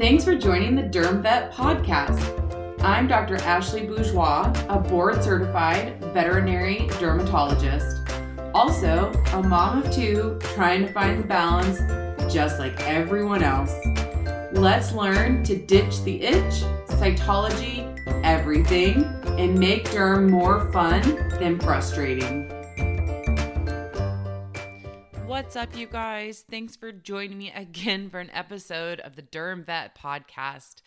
Thanks for joining the Derm Vet podcast. I'm Dr. Ashley Bourgeois, a board certified veterinary dermatologist. Also, a mom of two trying to find the balance just like everyone else. Let's learn to ditch the itch, cytology, everything, and make derm more fun than frustrating. What's up, you guys? Thanks for joining me again for an episode of the Derm Vet podcast.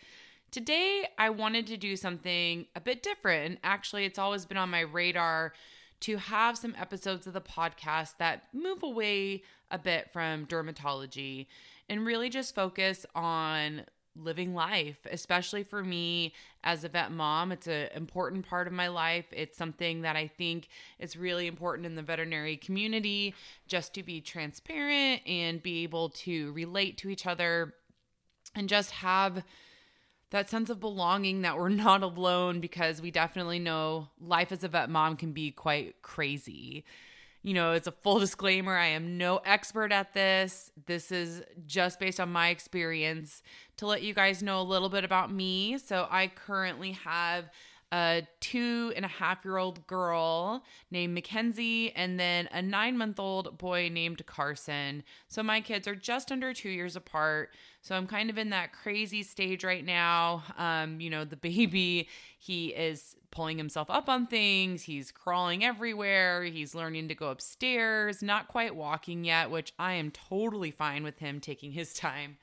Today, I wanted to do something a bit different. And actually, it's always been on my radar to have some episodes of the podcast that move away a bit from dermatology and really just focus on living life, especially for me as a vet mom. It's an important part of my life. It's something that I think is really important in the veterinary community just to be transparent and be able to relate to each other and just have that sense of belonging that we're not alone because we definitely know life as a vet mom can be quite crazy you know, it's a full disclaimer. I am no expert at this. This is just based on my experience to let you guys know a little bit about me. So, I currently have a two and a half year old girl named Mackenzie, and then a nine month old boy named Carson. So my kids are just under two years apart. So I'm kind of in that crazy stage right now. Um, you know, the baby, he is pulling himself up on things, he's crawling everywhere, he's learning to go upstairs, not quite walking yet, which I am totally fine with him taking his time.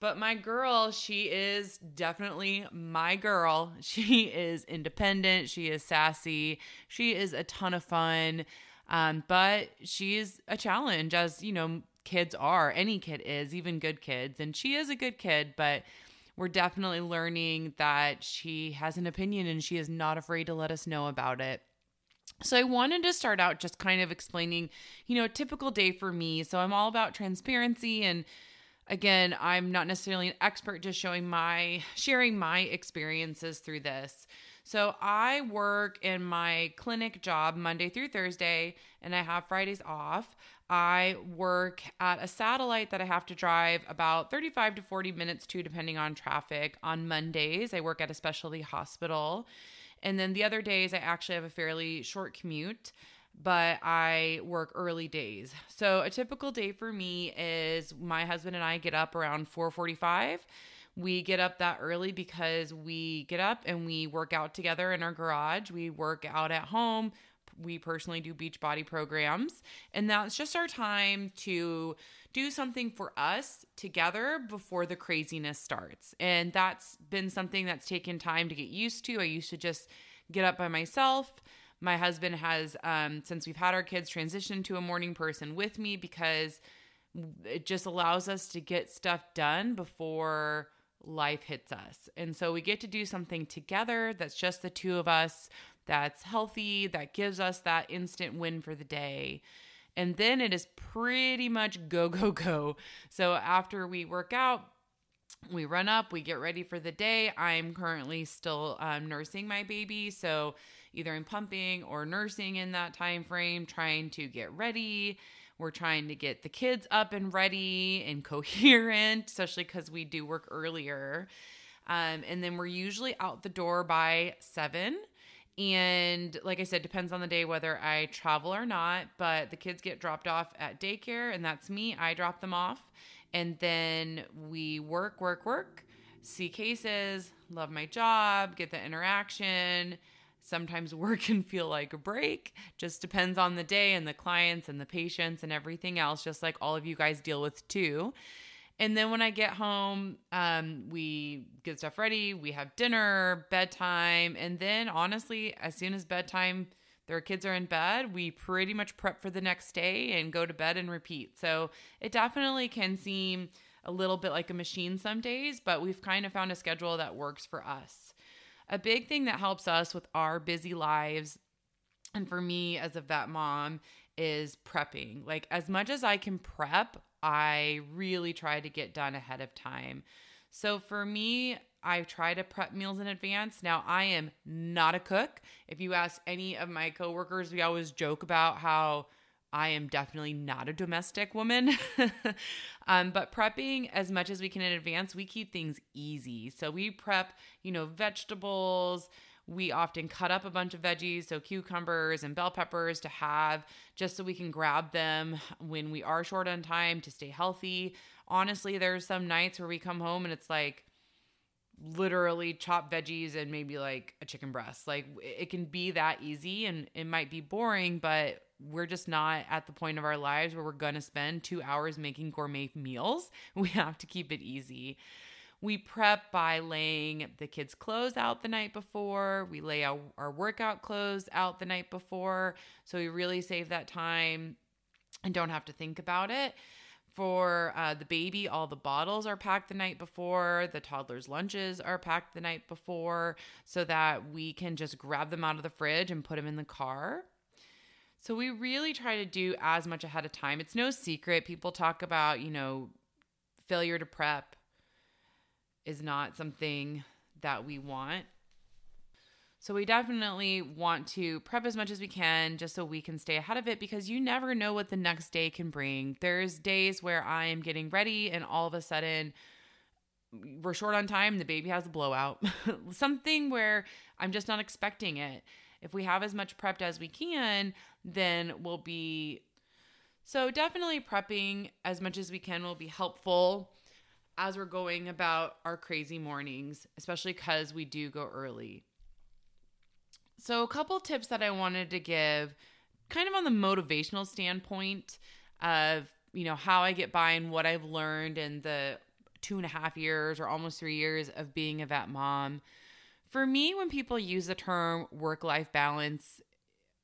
But my girl, she is definitely my girl. She is independent, she is sassy, she is a ton of fun. Um, but she is a challenge, as you know, kids are. Any kid is, even good kids. And she is a good kid, but we're definitely learning that she has an opinion and she is not afraid to let us know about it. So I wanted to start out just kind of explaining, you know, a typical day for me. So I'm all about transparency and again, I'm not necessarily an expert just showing my sharing my experiences through this. So I work in my clinic job Monday through Thursday and I have Fridays off. I work at a satellite that I have to drive about 35 to 40 minutes to, depending on traffic. On Mondays, I work at a specialty hospital. And then the other days, I actually have a fairly short commute, but I work early days. So a typical day for me is my husband and I get up around 445 we get up that early because we get up and we work out together in our garage. We work out at home we personally do Beachbody programs. And that's just our time to do something for us together before the craziness starts. And that's been something that's taken time to get used to. I used to just get up by myself. My husband has, um, since we've had our kids, transitioned to a morning person with me because it just allows us to get stuff done before life hits us. And so we get to do something together that's just the two of us that's healthy, that gives us that instant win for the day. And then it is pretty much go, go, go. So after we work out, we run up, we get ready for the day. I'm currently still um, nursing my baby. So either I'm pumping or nursing in that time frame, trying to get ready. We're trying to get the kids up and ready and coherent, especially because we do work earlier. Um, and then we're usually out the door by seven. And like I said, depends on the day whether I travel or not. But the kids get dropped off at daycare, and that's me. I drop them off. And then we work, work, work, see cases, love my job, get the interaction. Sometimes work can feel like a break. Just depends on the day and the clients and the patients and everything else, just like all of you guys deal with too. And then when I get home, um, we get stuff ready, we have dinner, bedtime, and then honestly, as soon as bedtime, their kids are in bed, we pretty much prep for the next day and go to bed and repeat. So it definitely can seem a little bit like a machine some days, but we've kind of found a schedule that works for us. A big thing that helps us with our busy lives, and for me as a vet mom, is prepping. Like, as much as I can prep, I really try to get done ahead of time. So for me, I try to prep meals in advance. Now, I am not a cook. If you ask any of my coworkers, we always joke about how I am definitely not a domestic woman. um, but prepping as much as we can in advance, we keep things easy. So we prep, you know, vegetables. We often cut up a bunch of veggies, so cucumbers and bell peppers to have just so we can grab them when we are short on time to stay healthy. Honestly, there's some nights where we come home and it's like, literally chop veggies and maybe like a chicken breast. Like it can be that easy and it might be boring, but we're just not at the point of our lives where we're going to spend two hours making gourmet meals. We have to keep it easy. We prep by laying the kids' clothes out the night before. We lay our, our workout clothes out the night before. So we really save that time and don't have to think about it. For uh, the baby, all the bottles are packed the night before. The toddler's lunches are packed the night before so that we can just grab them out of the fridge and put them in the car. So we really try to do as much ahead of time. It's no secret. People talk about, you know, failure to prep is not something that we want. So we definitely want to prep as much as we can just so we can stay ahead of it because you never know what the next day can bring. There's days where I am getting ready and all of a sudden we're short on time, the baby has a blowout. Something where I'm just not expecting it if we have as much prepped as we can, then we'll be. So, definitely prepping as much as we can will be helpful as we're going about our crazy mornings, especially because we do go early. So, a couple tips that I wanted to give, kind of on the motivational standpoint of, you know, how I get by and what I've learned in the two and a half years or almost three years of being a vet mom. For me, when people use the term work life balance,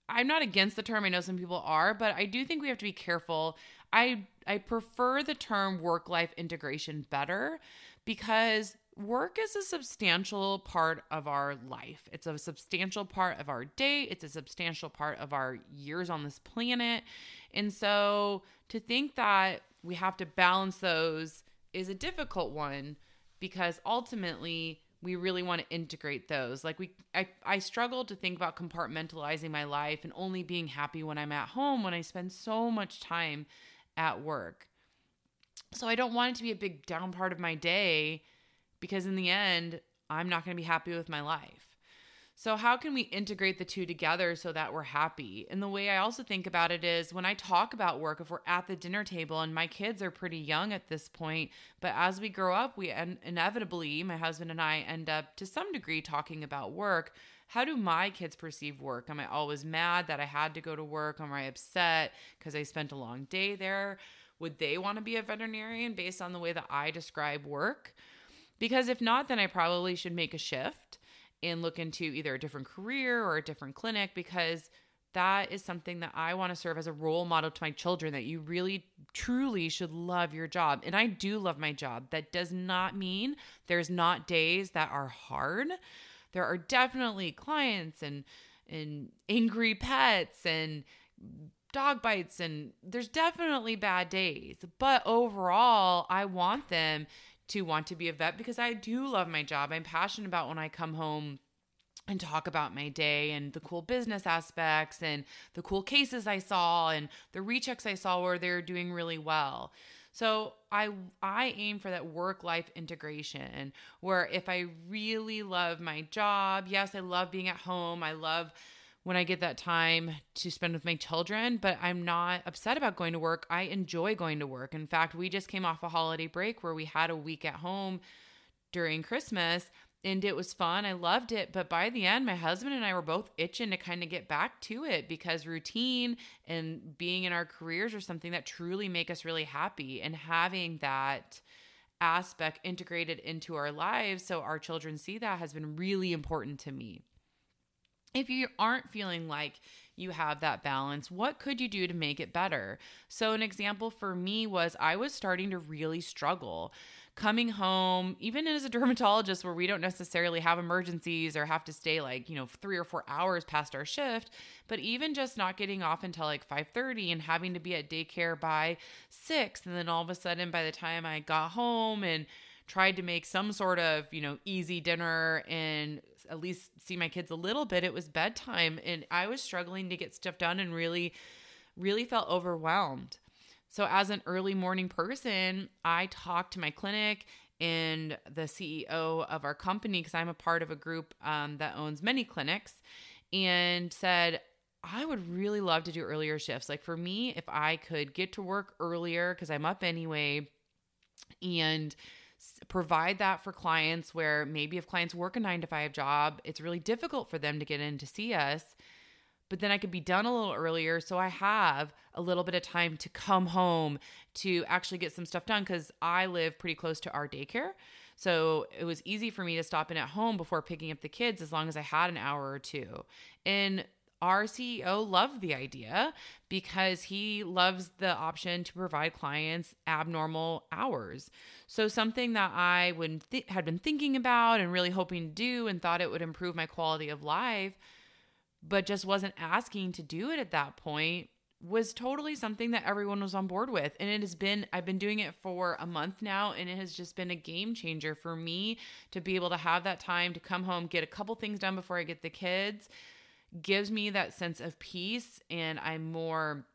I'm not against the term. I know some people are, but I do think we have to be careful. I I prefer the term work life integration better because work is a substantial part of our life. It's a substantial part of our day, it's a substantial part of our years on this planet. And so to think that we have to balance those is a difficult one because ultimately we really want to integrate those. Like we I, I struggle to think about compartmentalizing my life and only being happy when I'm at home when I spend so much time at work. So I don't want it to be a big down part of my day because in the end, I'm not going to be happy with my life. So, how can we integrate the two together so that we're happy? And the way I also think about it is when I talk about work, if we're at the dinner table and my kids are pretty young at this point, but as we grow up, we inevitably, my husband and I, end up to some degree talking about work. How do my kids perceive work? Am I always mad that I had to go to work? Am I upset because I spent a long day there? Would they want to be a veterinarian based on the way that I describe work? Because if not, then I probably should make a shift and look into either a different career or a different clinic because that is something that I want to serve as a role model to my children that you really truly should love your job. And I do love my job. That does not mean there's not days that are hard. There are definitely clients and and angry pets and dog bites and there's definitely bad days. But overall, I want them to want to be a vet because I do love my job. I'm passionate about when I come home and talk about my day and the cool business aspects and the cool cases I saw and the rechecks I saw where they're doing really well. So I I aim for that work life integration where if I really love my job, yes, I love being at home. I love when I get that time to spend with my children, but I'm not upset about going to work. I enjoy going to work. In fact, we just came off a holiday break where we had a week at home during Christmas and it was fun. I loved it. But by the end, my husband and I were both itching to kind of get back to it because routine and being in our careers are something that truly make us really happy. And having that aspect integrated into our lives so our children see that has been really important to me if you aren't feeling like you have that balance, what could you do to make it better? So, an example for me was I was starting to really struggle coming home, even as a dermatologist where we don't necessarily have emergencies or have to stay like, you know, 3 or 4 hours past our shift, but even just not getting off until like 5:30 and having to be at daycare by 6 and then all of a sudden by the time I got home and tried to make some sort of, you know, easy dinner and at least see my kids a little bit, it was bedtime and I was struggling to get stuff done and really really felt overwhelmed. So, as an early morning person, I talked to my clinic and the CEO of our company, because I'm a part of a group um, that owns many clinics, and said, I would really love to do earlier shifts. Like for me, if I could get to work earlier, because I'm up anyway, and provide that for clients where maybe if clients work a nine to five job, it's really difficult for them to get in to see us. But then I could be done a little earlier. So I have a little bit of time to come home to actually get some stuff done because I live pretty close to our daycare. So it was easy for me to stop in at home before picking up the kids as long as I had an hour or two. And our CEO loved the idea because he loves the option to provide clients abnormal hours. So something that I would th- had been thinking about and really hoping to do and thought it would improve my quality of life, but just wasn't asking to do it at that point was totally something that everyone was on board with. And it has been I've been doing it for a month now and it has just been a game changer for me to be able to have that time to come home get a couple things done before I get the kids gives me that sense of peace and I'm more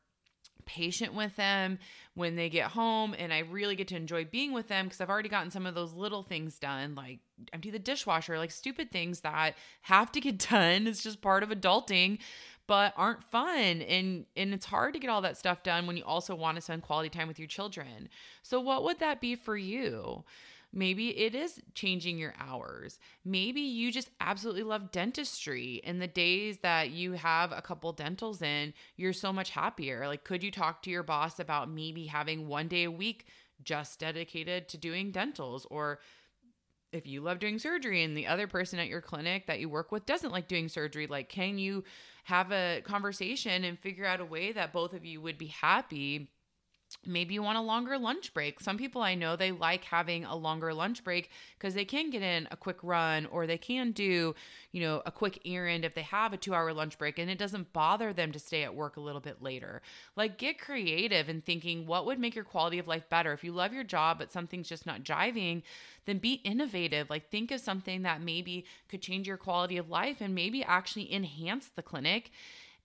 patient with them when they get home and I really get to enjoy being with them because I've already gotten some of those little things done like empty the dishwasher like stupid things that have to get done. It's just part of adulting but aren't fun. And and it's hard to get all that stuff done when you also want to spend quality time with your children. So what would that be for you Maybe it is changing your hours. Maybe you just absolutely love dentistry and the days that you have a couple dentals in, you're so much happier. Like, could you talk to your boss about maybe having one day a week just dedicated to doing dentals or if you love doing surgery and the other person at your clinic that you work with doesn't like doing surgery, like, can you have a conversation and figure out a way that both of you would be happy maybe you want a longer lunch break. Some people I know they like having a longer lunch break because they can get in a quick run or they can do, you know, a quick errand if they have a 2-hour lunch break and it doesn't bother them to stay at work a little bit later. Like get creative in thinking what would make your quality of life better. If you love your job but something's just not jiving, then be innovative. Like think of something that maybe could change your quality of life and maybe actually enhance the clinic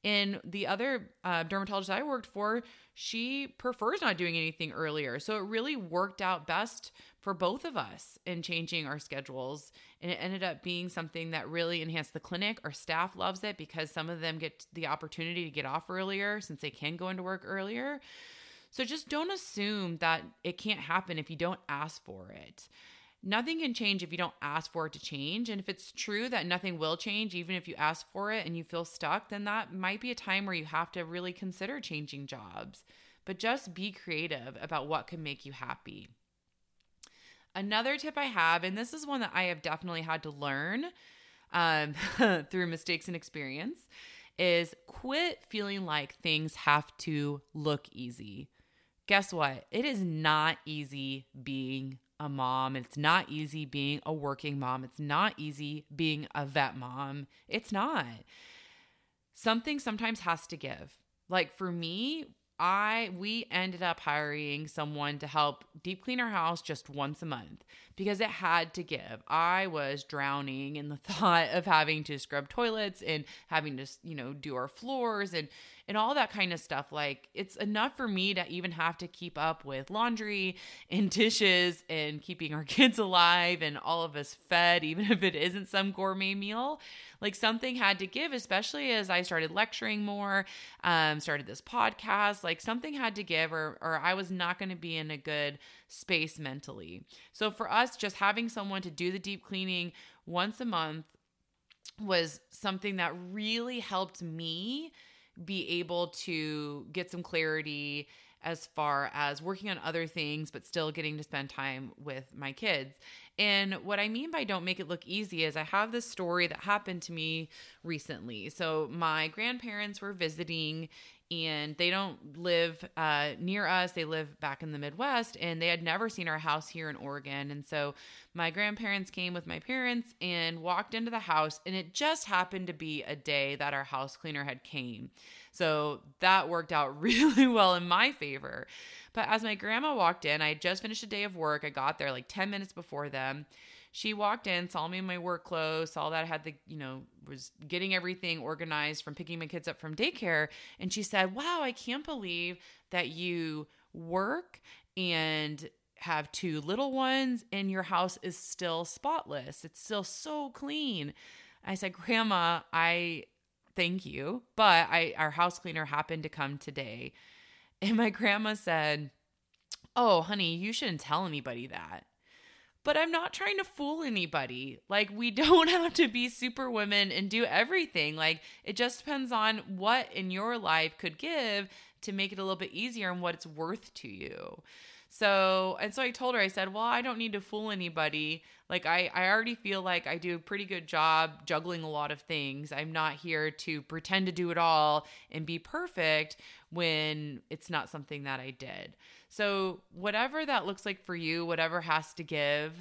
and the other uh, dermatologist I worked for, she prefers not doing anything earlier. So it really worked out best for both of us in changing our schedules. And it ended up being something that really enhanced the clinic. Our staff loves it because some of them get the opportunity to get off earlier since they can go into work earlier. So just don't assume that it can't happen if you don't ask for it nothing can change if you don't ask for it to change. And if it's true that nothing will change, even if you ask for it and you feel stuck, then that might be a time where you have to really consider changing jobs. But just be creative about what can make you happy. Another tip I have, and this is one that I have definitely had to learn um, through mistakes and experience, is quit feeling like things have to look easy. Guess what? It is not easy being a mom. It's not easy being a working mom. It's not easy being a vet mom. It's not. Something sometimes has to give. Like for me, I we ended up hiring someone to help deep clean our house just once a month because it had to give. I was drowning in the thought of having to scrub toilets and having to, you know, do our floors and and all that kind of stuff. Like it's enough for me to even have to keep up with laundry and dishes and keeping our kids alive and all of us fed, even if it isn't some gourmet meal. Like something had to give, especially as I started lecturing more, um, started this podcast. Like something had to give, or or I was not going to be in a good space mentally. So for us, just having someone to do the deep cleaning once a month was something that really helped me be able to get some clarity as far as working on other things, but still getting to spend time with my kids. And what I mean by don't make it look easy is I have this story that happened to me recently. So, my grandparents were visiting and they don't live uh, near us. They live back in the Midwest, and they had never seen our house here in Oregon. And so my grandparents came with my parents and walked into the house, and it just happened to be a day that our house cleaner had came. So that worked out really well in my favor. But as my grandma walked in, I had just finished a day of work. I got there like 10 minutes before them. She walked in, saw me in my work clothes, saw that I had the, you know, was getting everything organized from picking my kids up from daycare. And she said, Wow, I can't believe that you work and have two little ones and your house is still spotless. It's still so clean. I said, Grandma, I thank you, but I our house cleaner happened to come today. And my grandma said, Oh, honey, you shouldn't tell anybody that. But I'm not trying to fool anybody. Like, we don't have to be super women and do everything. Like, it just depends on what in your life could give to make it a little bit easier and what it's worth to you. So, and so I told her, I said, well, I don't need to fool anybody. Like, I, I already feel like I do a pretty good job juggling a lot of things. I'm not here to pretend to do it all and be perfect when it's not something that I did. So, whatever that looks like for you, whatever has to give,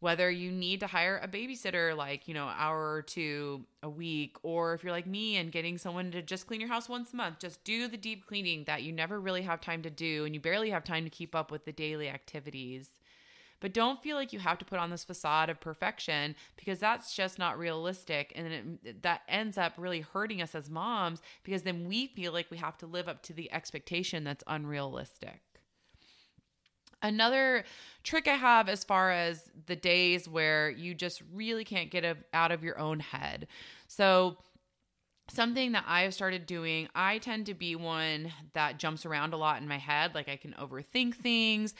whether you need to hire a babysitter like you know hour or two a week or if you're like me and getting someone to just clean your house once a month just do the deep cleaning that you never really have time to do and you barely have time to keep up with the daily activities. But don't feel like you have to put on this facade of perfection because that's just not realistic and it, that ends up really hurting us as moms because then we feel like we have to live up to the expectation that's unrealistic Another trick I have as far as the days where you just really can't get out of your own head. So, something that I've started doing, I tend to be one that jumps around a lot in my head. Like I can overthink things.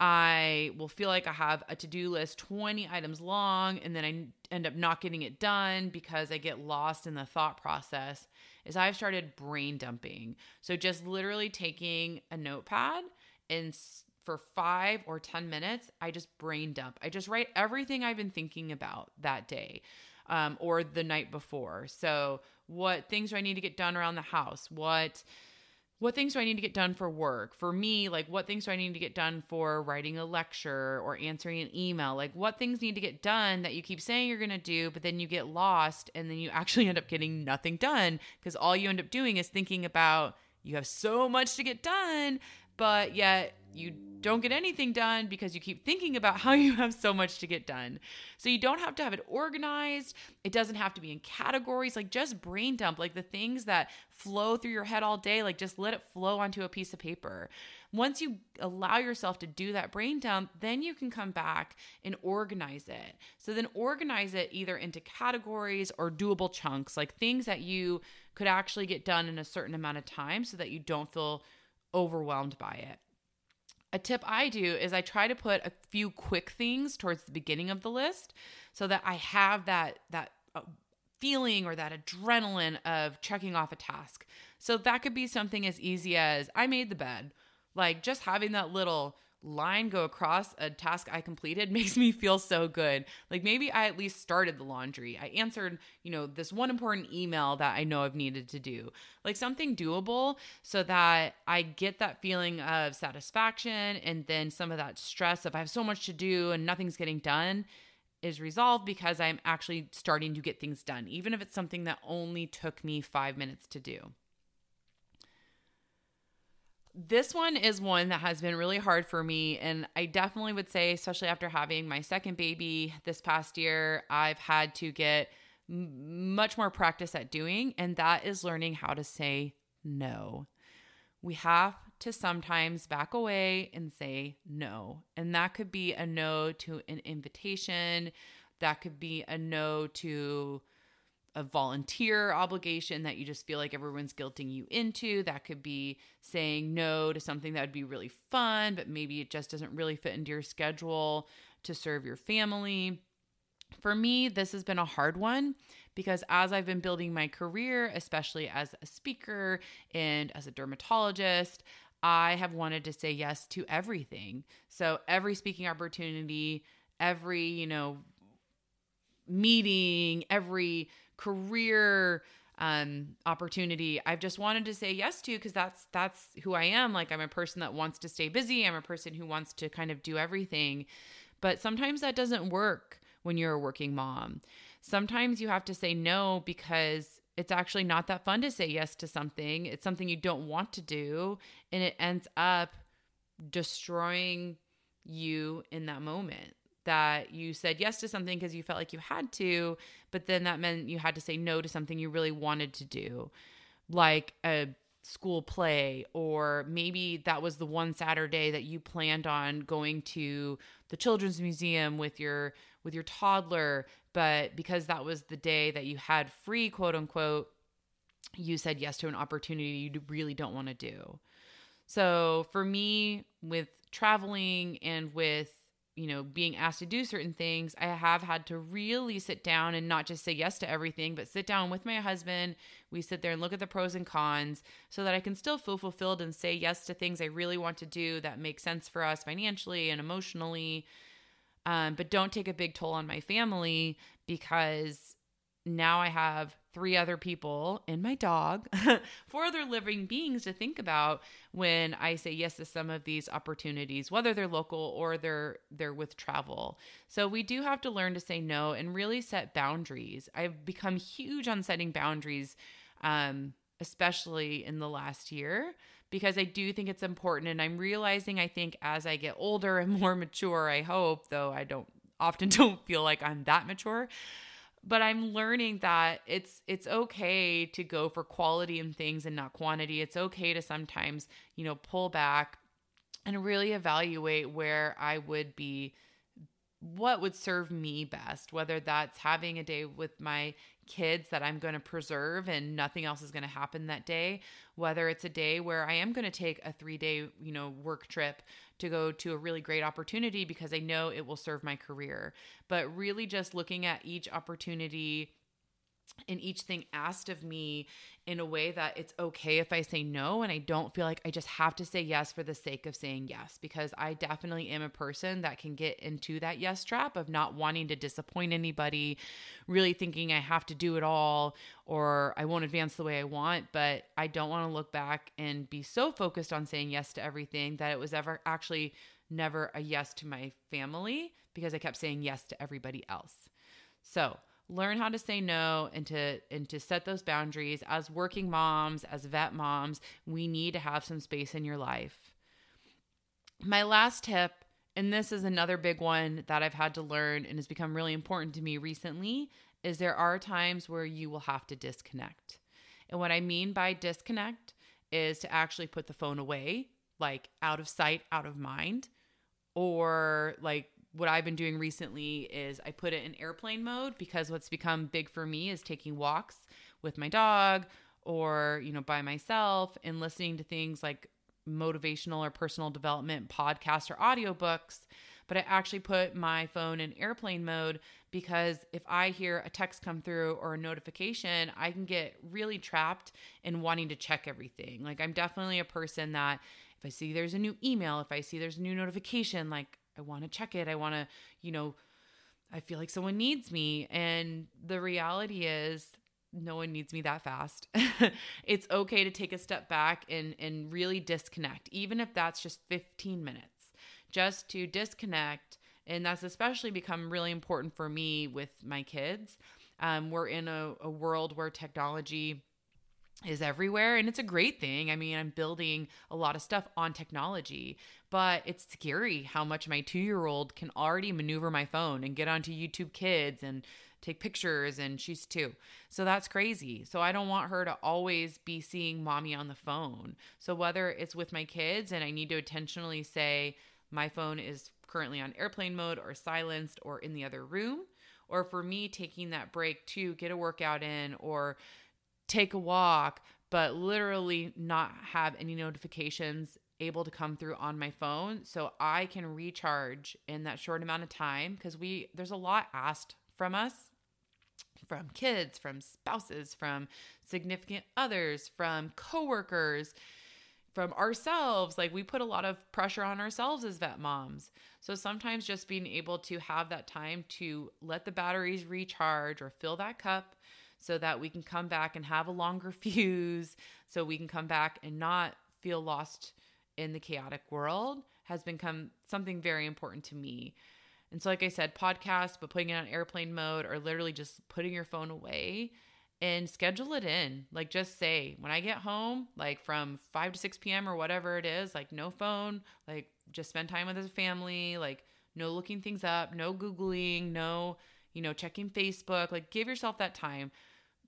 I will feel like I have a to do list 20 items long, and then I end up not getting it done because I get lost in the thought process. Is I've started brain dumping. So just literally taking a notepad and for five or 10 minutes, I just brain dump. I just write everything I've been thinking about that day um, or the night before. So, what things do I need to get done around the house? What what things do I need to get done for work? For me, like what things do I need to get done for writing a lecture or answering an email? Like what things need to get done that you keep saying you're going to do, but then you get lost and then you actually end up getting nothing done because all you end up doing is thinking about you have so much to get done, but yet you don't get anything done because you keep thinking about how you have so much to get done. So you don't have to have it organized. It doesn't have to be in categories. Like just brain dump, like the things that flow through your head all day, like just let it flow onto a piece of paper. Once you allow yourself to do that brain dump, then you can come back and organize it. So then organize it either into categories or doable chunks, like things that you could actually get done in a certain amount of time so that you don't feel overwhelmed by it a tip I do is I try to put a few quick things towards the beginning of the list so that I have that that uh, feeling or that adrenaline of checking off a task. So that could be something as easy as I made the bed. Like just having that little line go across a task I completed makes me feel so good. Like maybe I at least started the laundry. I answered, you know, this one important email that I know I've needed to do. Like something doable so that I get that feeling of satisfaction and then some of that stress of I have so much to do and nothing's getting done is resolved because I'm actually starting to get things done, even if it's something that only took me five minutes to do this one is one that has been really hard for me. And I definitely would say, especially after having my second baby this past year, I've had to get much more practice at doing. And that is learning how to say no. We have to sometimes back away and say no. And that could be a no to an invitation, that could be a no to a volunteer obligation that you just feel like everyone's guilting you into. That could be saying no to something that would be really fun, but maybe it just doesn't really fit into your schedule to serve your family. For me, this has been a hard one because as I've been building my career, especially as a speaker and as a dermatologist, I have wanted to say yes to everything. So every speaking opportunity, every, you know, meeting, every career um opportunity I've just wanted to say yes to because that's that's who I am. Like I'm a person that wants to stay busy. I'm a person who wants to kind of do everything. But sometimes that doesn't work when you're a working mom. Sometimes you have to say no because it's actually not that fun to say yes to something. It's something you don't want to do and it ends up destroying you in that moment that you said yes to something because you felt like you had to, but then that meant you had to say no to something you really wanted to do, like a school play, or maybe that was the one Saturday that you planned on going to the children's museum with your with your toddler, but because that was the day that you had free, quote unquote, you said yes to an opportunity you really don't want to do. So for me, with traveling and with you know, being asked to do certain things, I have had to really sit down and not just say yes to everything, but sit down with my husband. We sit there and look at the pros and cons so that I can still feel fulfilled and say yes to things I really want to do that make sense for us financially and emotionally. Um, but don't take a big toll on my family because now I have three other people and my dog, four other living beings to think about when I say yes to some of these opportunities, whether they're local or they're they're with travel. So we do have to learn to say no and really set boundaries. I've become huge on setting boundaries, um, especially in the last year. Because I do think it's important, and I'm realizing I think as I get older and more mature, I hope, though I don't often don't feel like I'm that mature but i'm learning that it's it's okay to go for quality in things and not quantity. It's okay to sometimes you know pull back and really evaluate where i would be what would serve me best whether that's having a day with my kids that I'm going to preserve and nothing else is going to happen that day whether it's a day where I am going to take a 3-day you know work trip to go to a really great opportunity because I know it will serve my career. But really just looking at each opportunity and each thing asked of me in a way that it's okay if I say no and I don't feel like I just have to say yes for the sake of saying yes because I definitely am a person that can get into that yes trap of not wanting to disappoint anybody, really thinking I have to do it all or I won't advance the way I want, but I don't want to look back and be so focused on saying yes to everything that it was ever actually never a yes to my family because I kept saying yes to everybody else. So, learn how to say no and to and to set those boundaries as working moms as vet moms we need to have some space in your life my last tip and this is another big one that I've had to learn and has become really important to me recently is there are times where you will have to disconnect. And what I mean by disconnect is to actually put the phone away, like out of sight, out of mind, or like what I've been doing recently is I put it in airplane mode because what's become big for me is taking walks with my dog or, you know, by myself and listening to things like motivational or personal development podcasts or audiobooks. But I actually put my phone in airplane mode because if I hear a text come through or a notification, I can get really trapped in wanting to check everything. Like, I'm definitely a person that if I see there's a new email, if I see there's a new notification, like I want to check it. I want to, you know, I feel like someone needs me. And the reality is, no one needs me that fast. it's okay to take a step back and and really disconnect, even if that's just 15 minutes. Just to disconnect, and that's especially become really important for me with my kids. Um, we're in a, a world where technology is everywhere and it's a great thing. I mean, I'm building a lot of stuff on technology, but it's scary how much my 2-year-old can already maneuver my phone and get onto YouTube Kids and take pictures and she's 2. So that's crazy. So I don't want her to always be seeing mommy on the phone. So whether it's with my kids and I need to intentionally say my phone is currently on airplane mode or silenced or in the other room, or for me taking that break to get a workout in or take a walk, but literally not have any notifications able to come through on my phone so I can recharge in that short amount of time because we there's a lot asked from us from kids, from spouses, from significant others, from coworkers, from ourselves. Like we put a lot of pressure on ourselves as vet moms. So sometimes just being able to have that time to let the batteries recharge or fill that cup so that we can come back and have a longer fuse, so we can come back and not feel lost in the chaotic world has become something very important to me. And so, like I said, podcasts, but putting it on airplane mode or literally just putting your phone away and schedule it in. Like just say, when I get home, like from 5 to 6 p.m. or whatever it is, like no phone, like just spend time with his family, like no looking things up, no Googling, no, you know, checking Facebook. Like give yourself that time.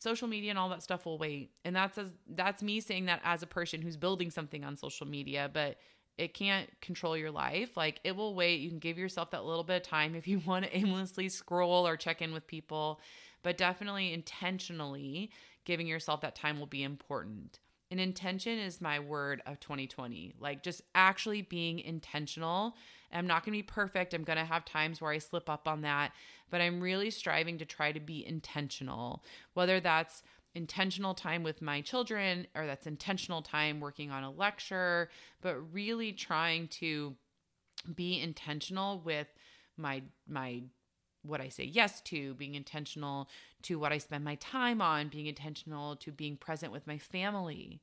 Social media and all that stuff will wait. And that's as that's me saying that as a person who's building something on social media, but it can't control your life. Like it will wait. You can give yourself that little bit of time if you want to aimlessly scroll or check in with people, but definitely intentionally giving yourself that time will be important. And intention is my word of 2020. Like just actually being intentional. I'm not going to be perfect. I'm going to have times where I slip up on that, but I'm really striving to try to be intentional, whether that's intentional time with my children or that's intentional time working on a lecture, but really trying to be intentional with my my what I say yes to, being intentional to what I spend my time on, being intentional to being present with my family.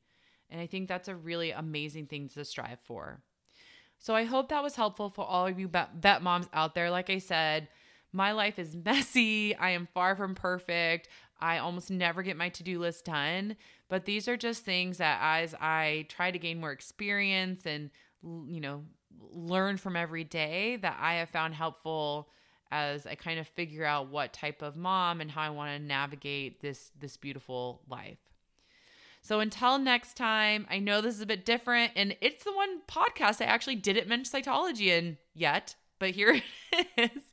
And I think that's a really amazing thing to strive for. So I hope that was helpful for all of you vet moms out there. Like I said, my life is messy. I am far from perfect. I almost never get my to do list done. But these are just things that as I try to gain more experience and, you know, learn from every day, that I have found helpful as I kind of figure out what type of mom and how I want to navigate this this beautiful life. So until next time, I know this is a bit different and it's the one podcast I actually didn't mention cytology in yet, but here it is.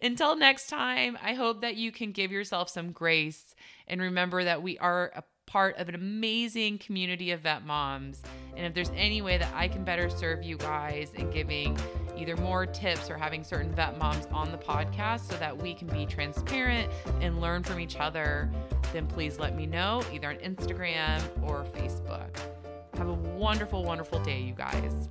Until next time, I hope that you can give yourself some grace and remember that we are a part of an amazing community of vet moms. And if there's any way that I can better serve you guys in giving either more tips or having certain vet moms on the podcast so that we can be transparent and learn from each other, then please let me know either on Instagram or Facebook. Have a wonderful, wonderful day, you guys.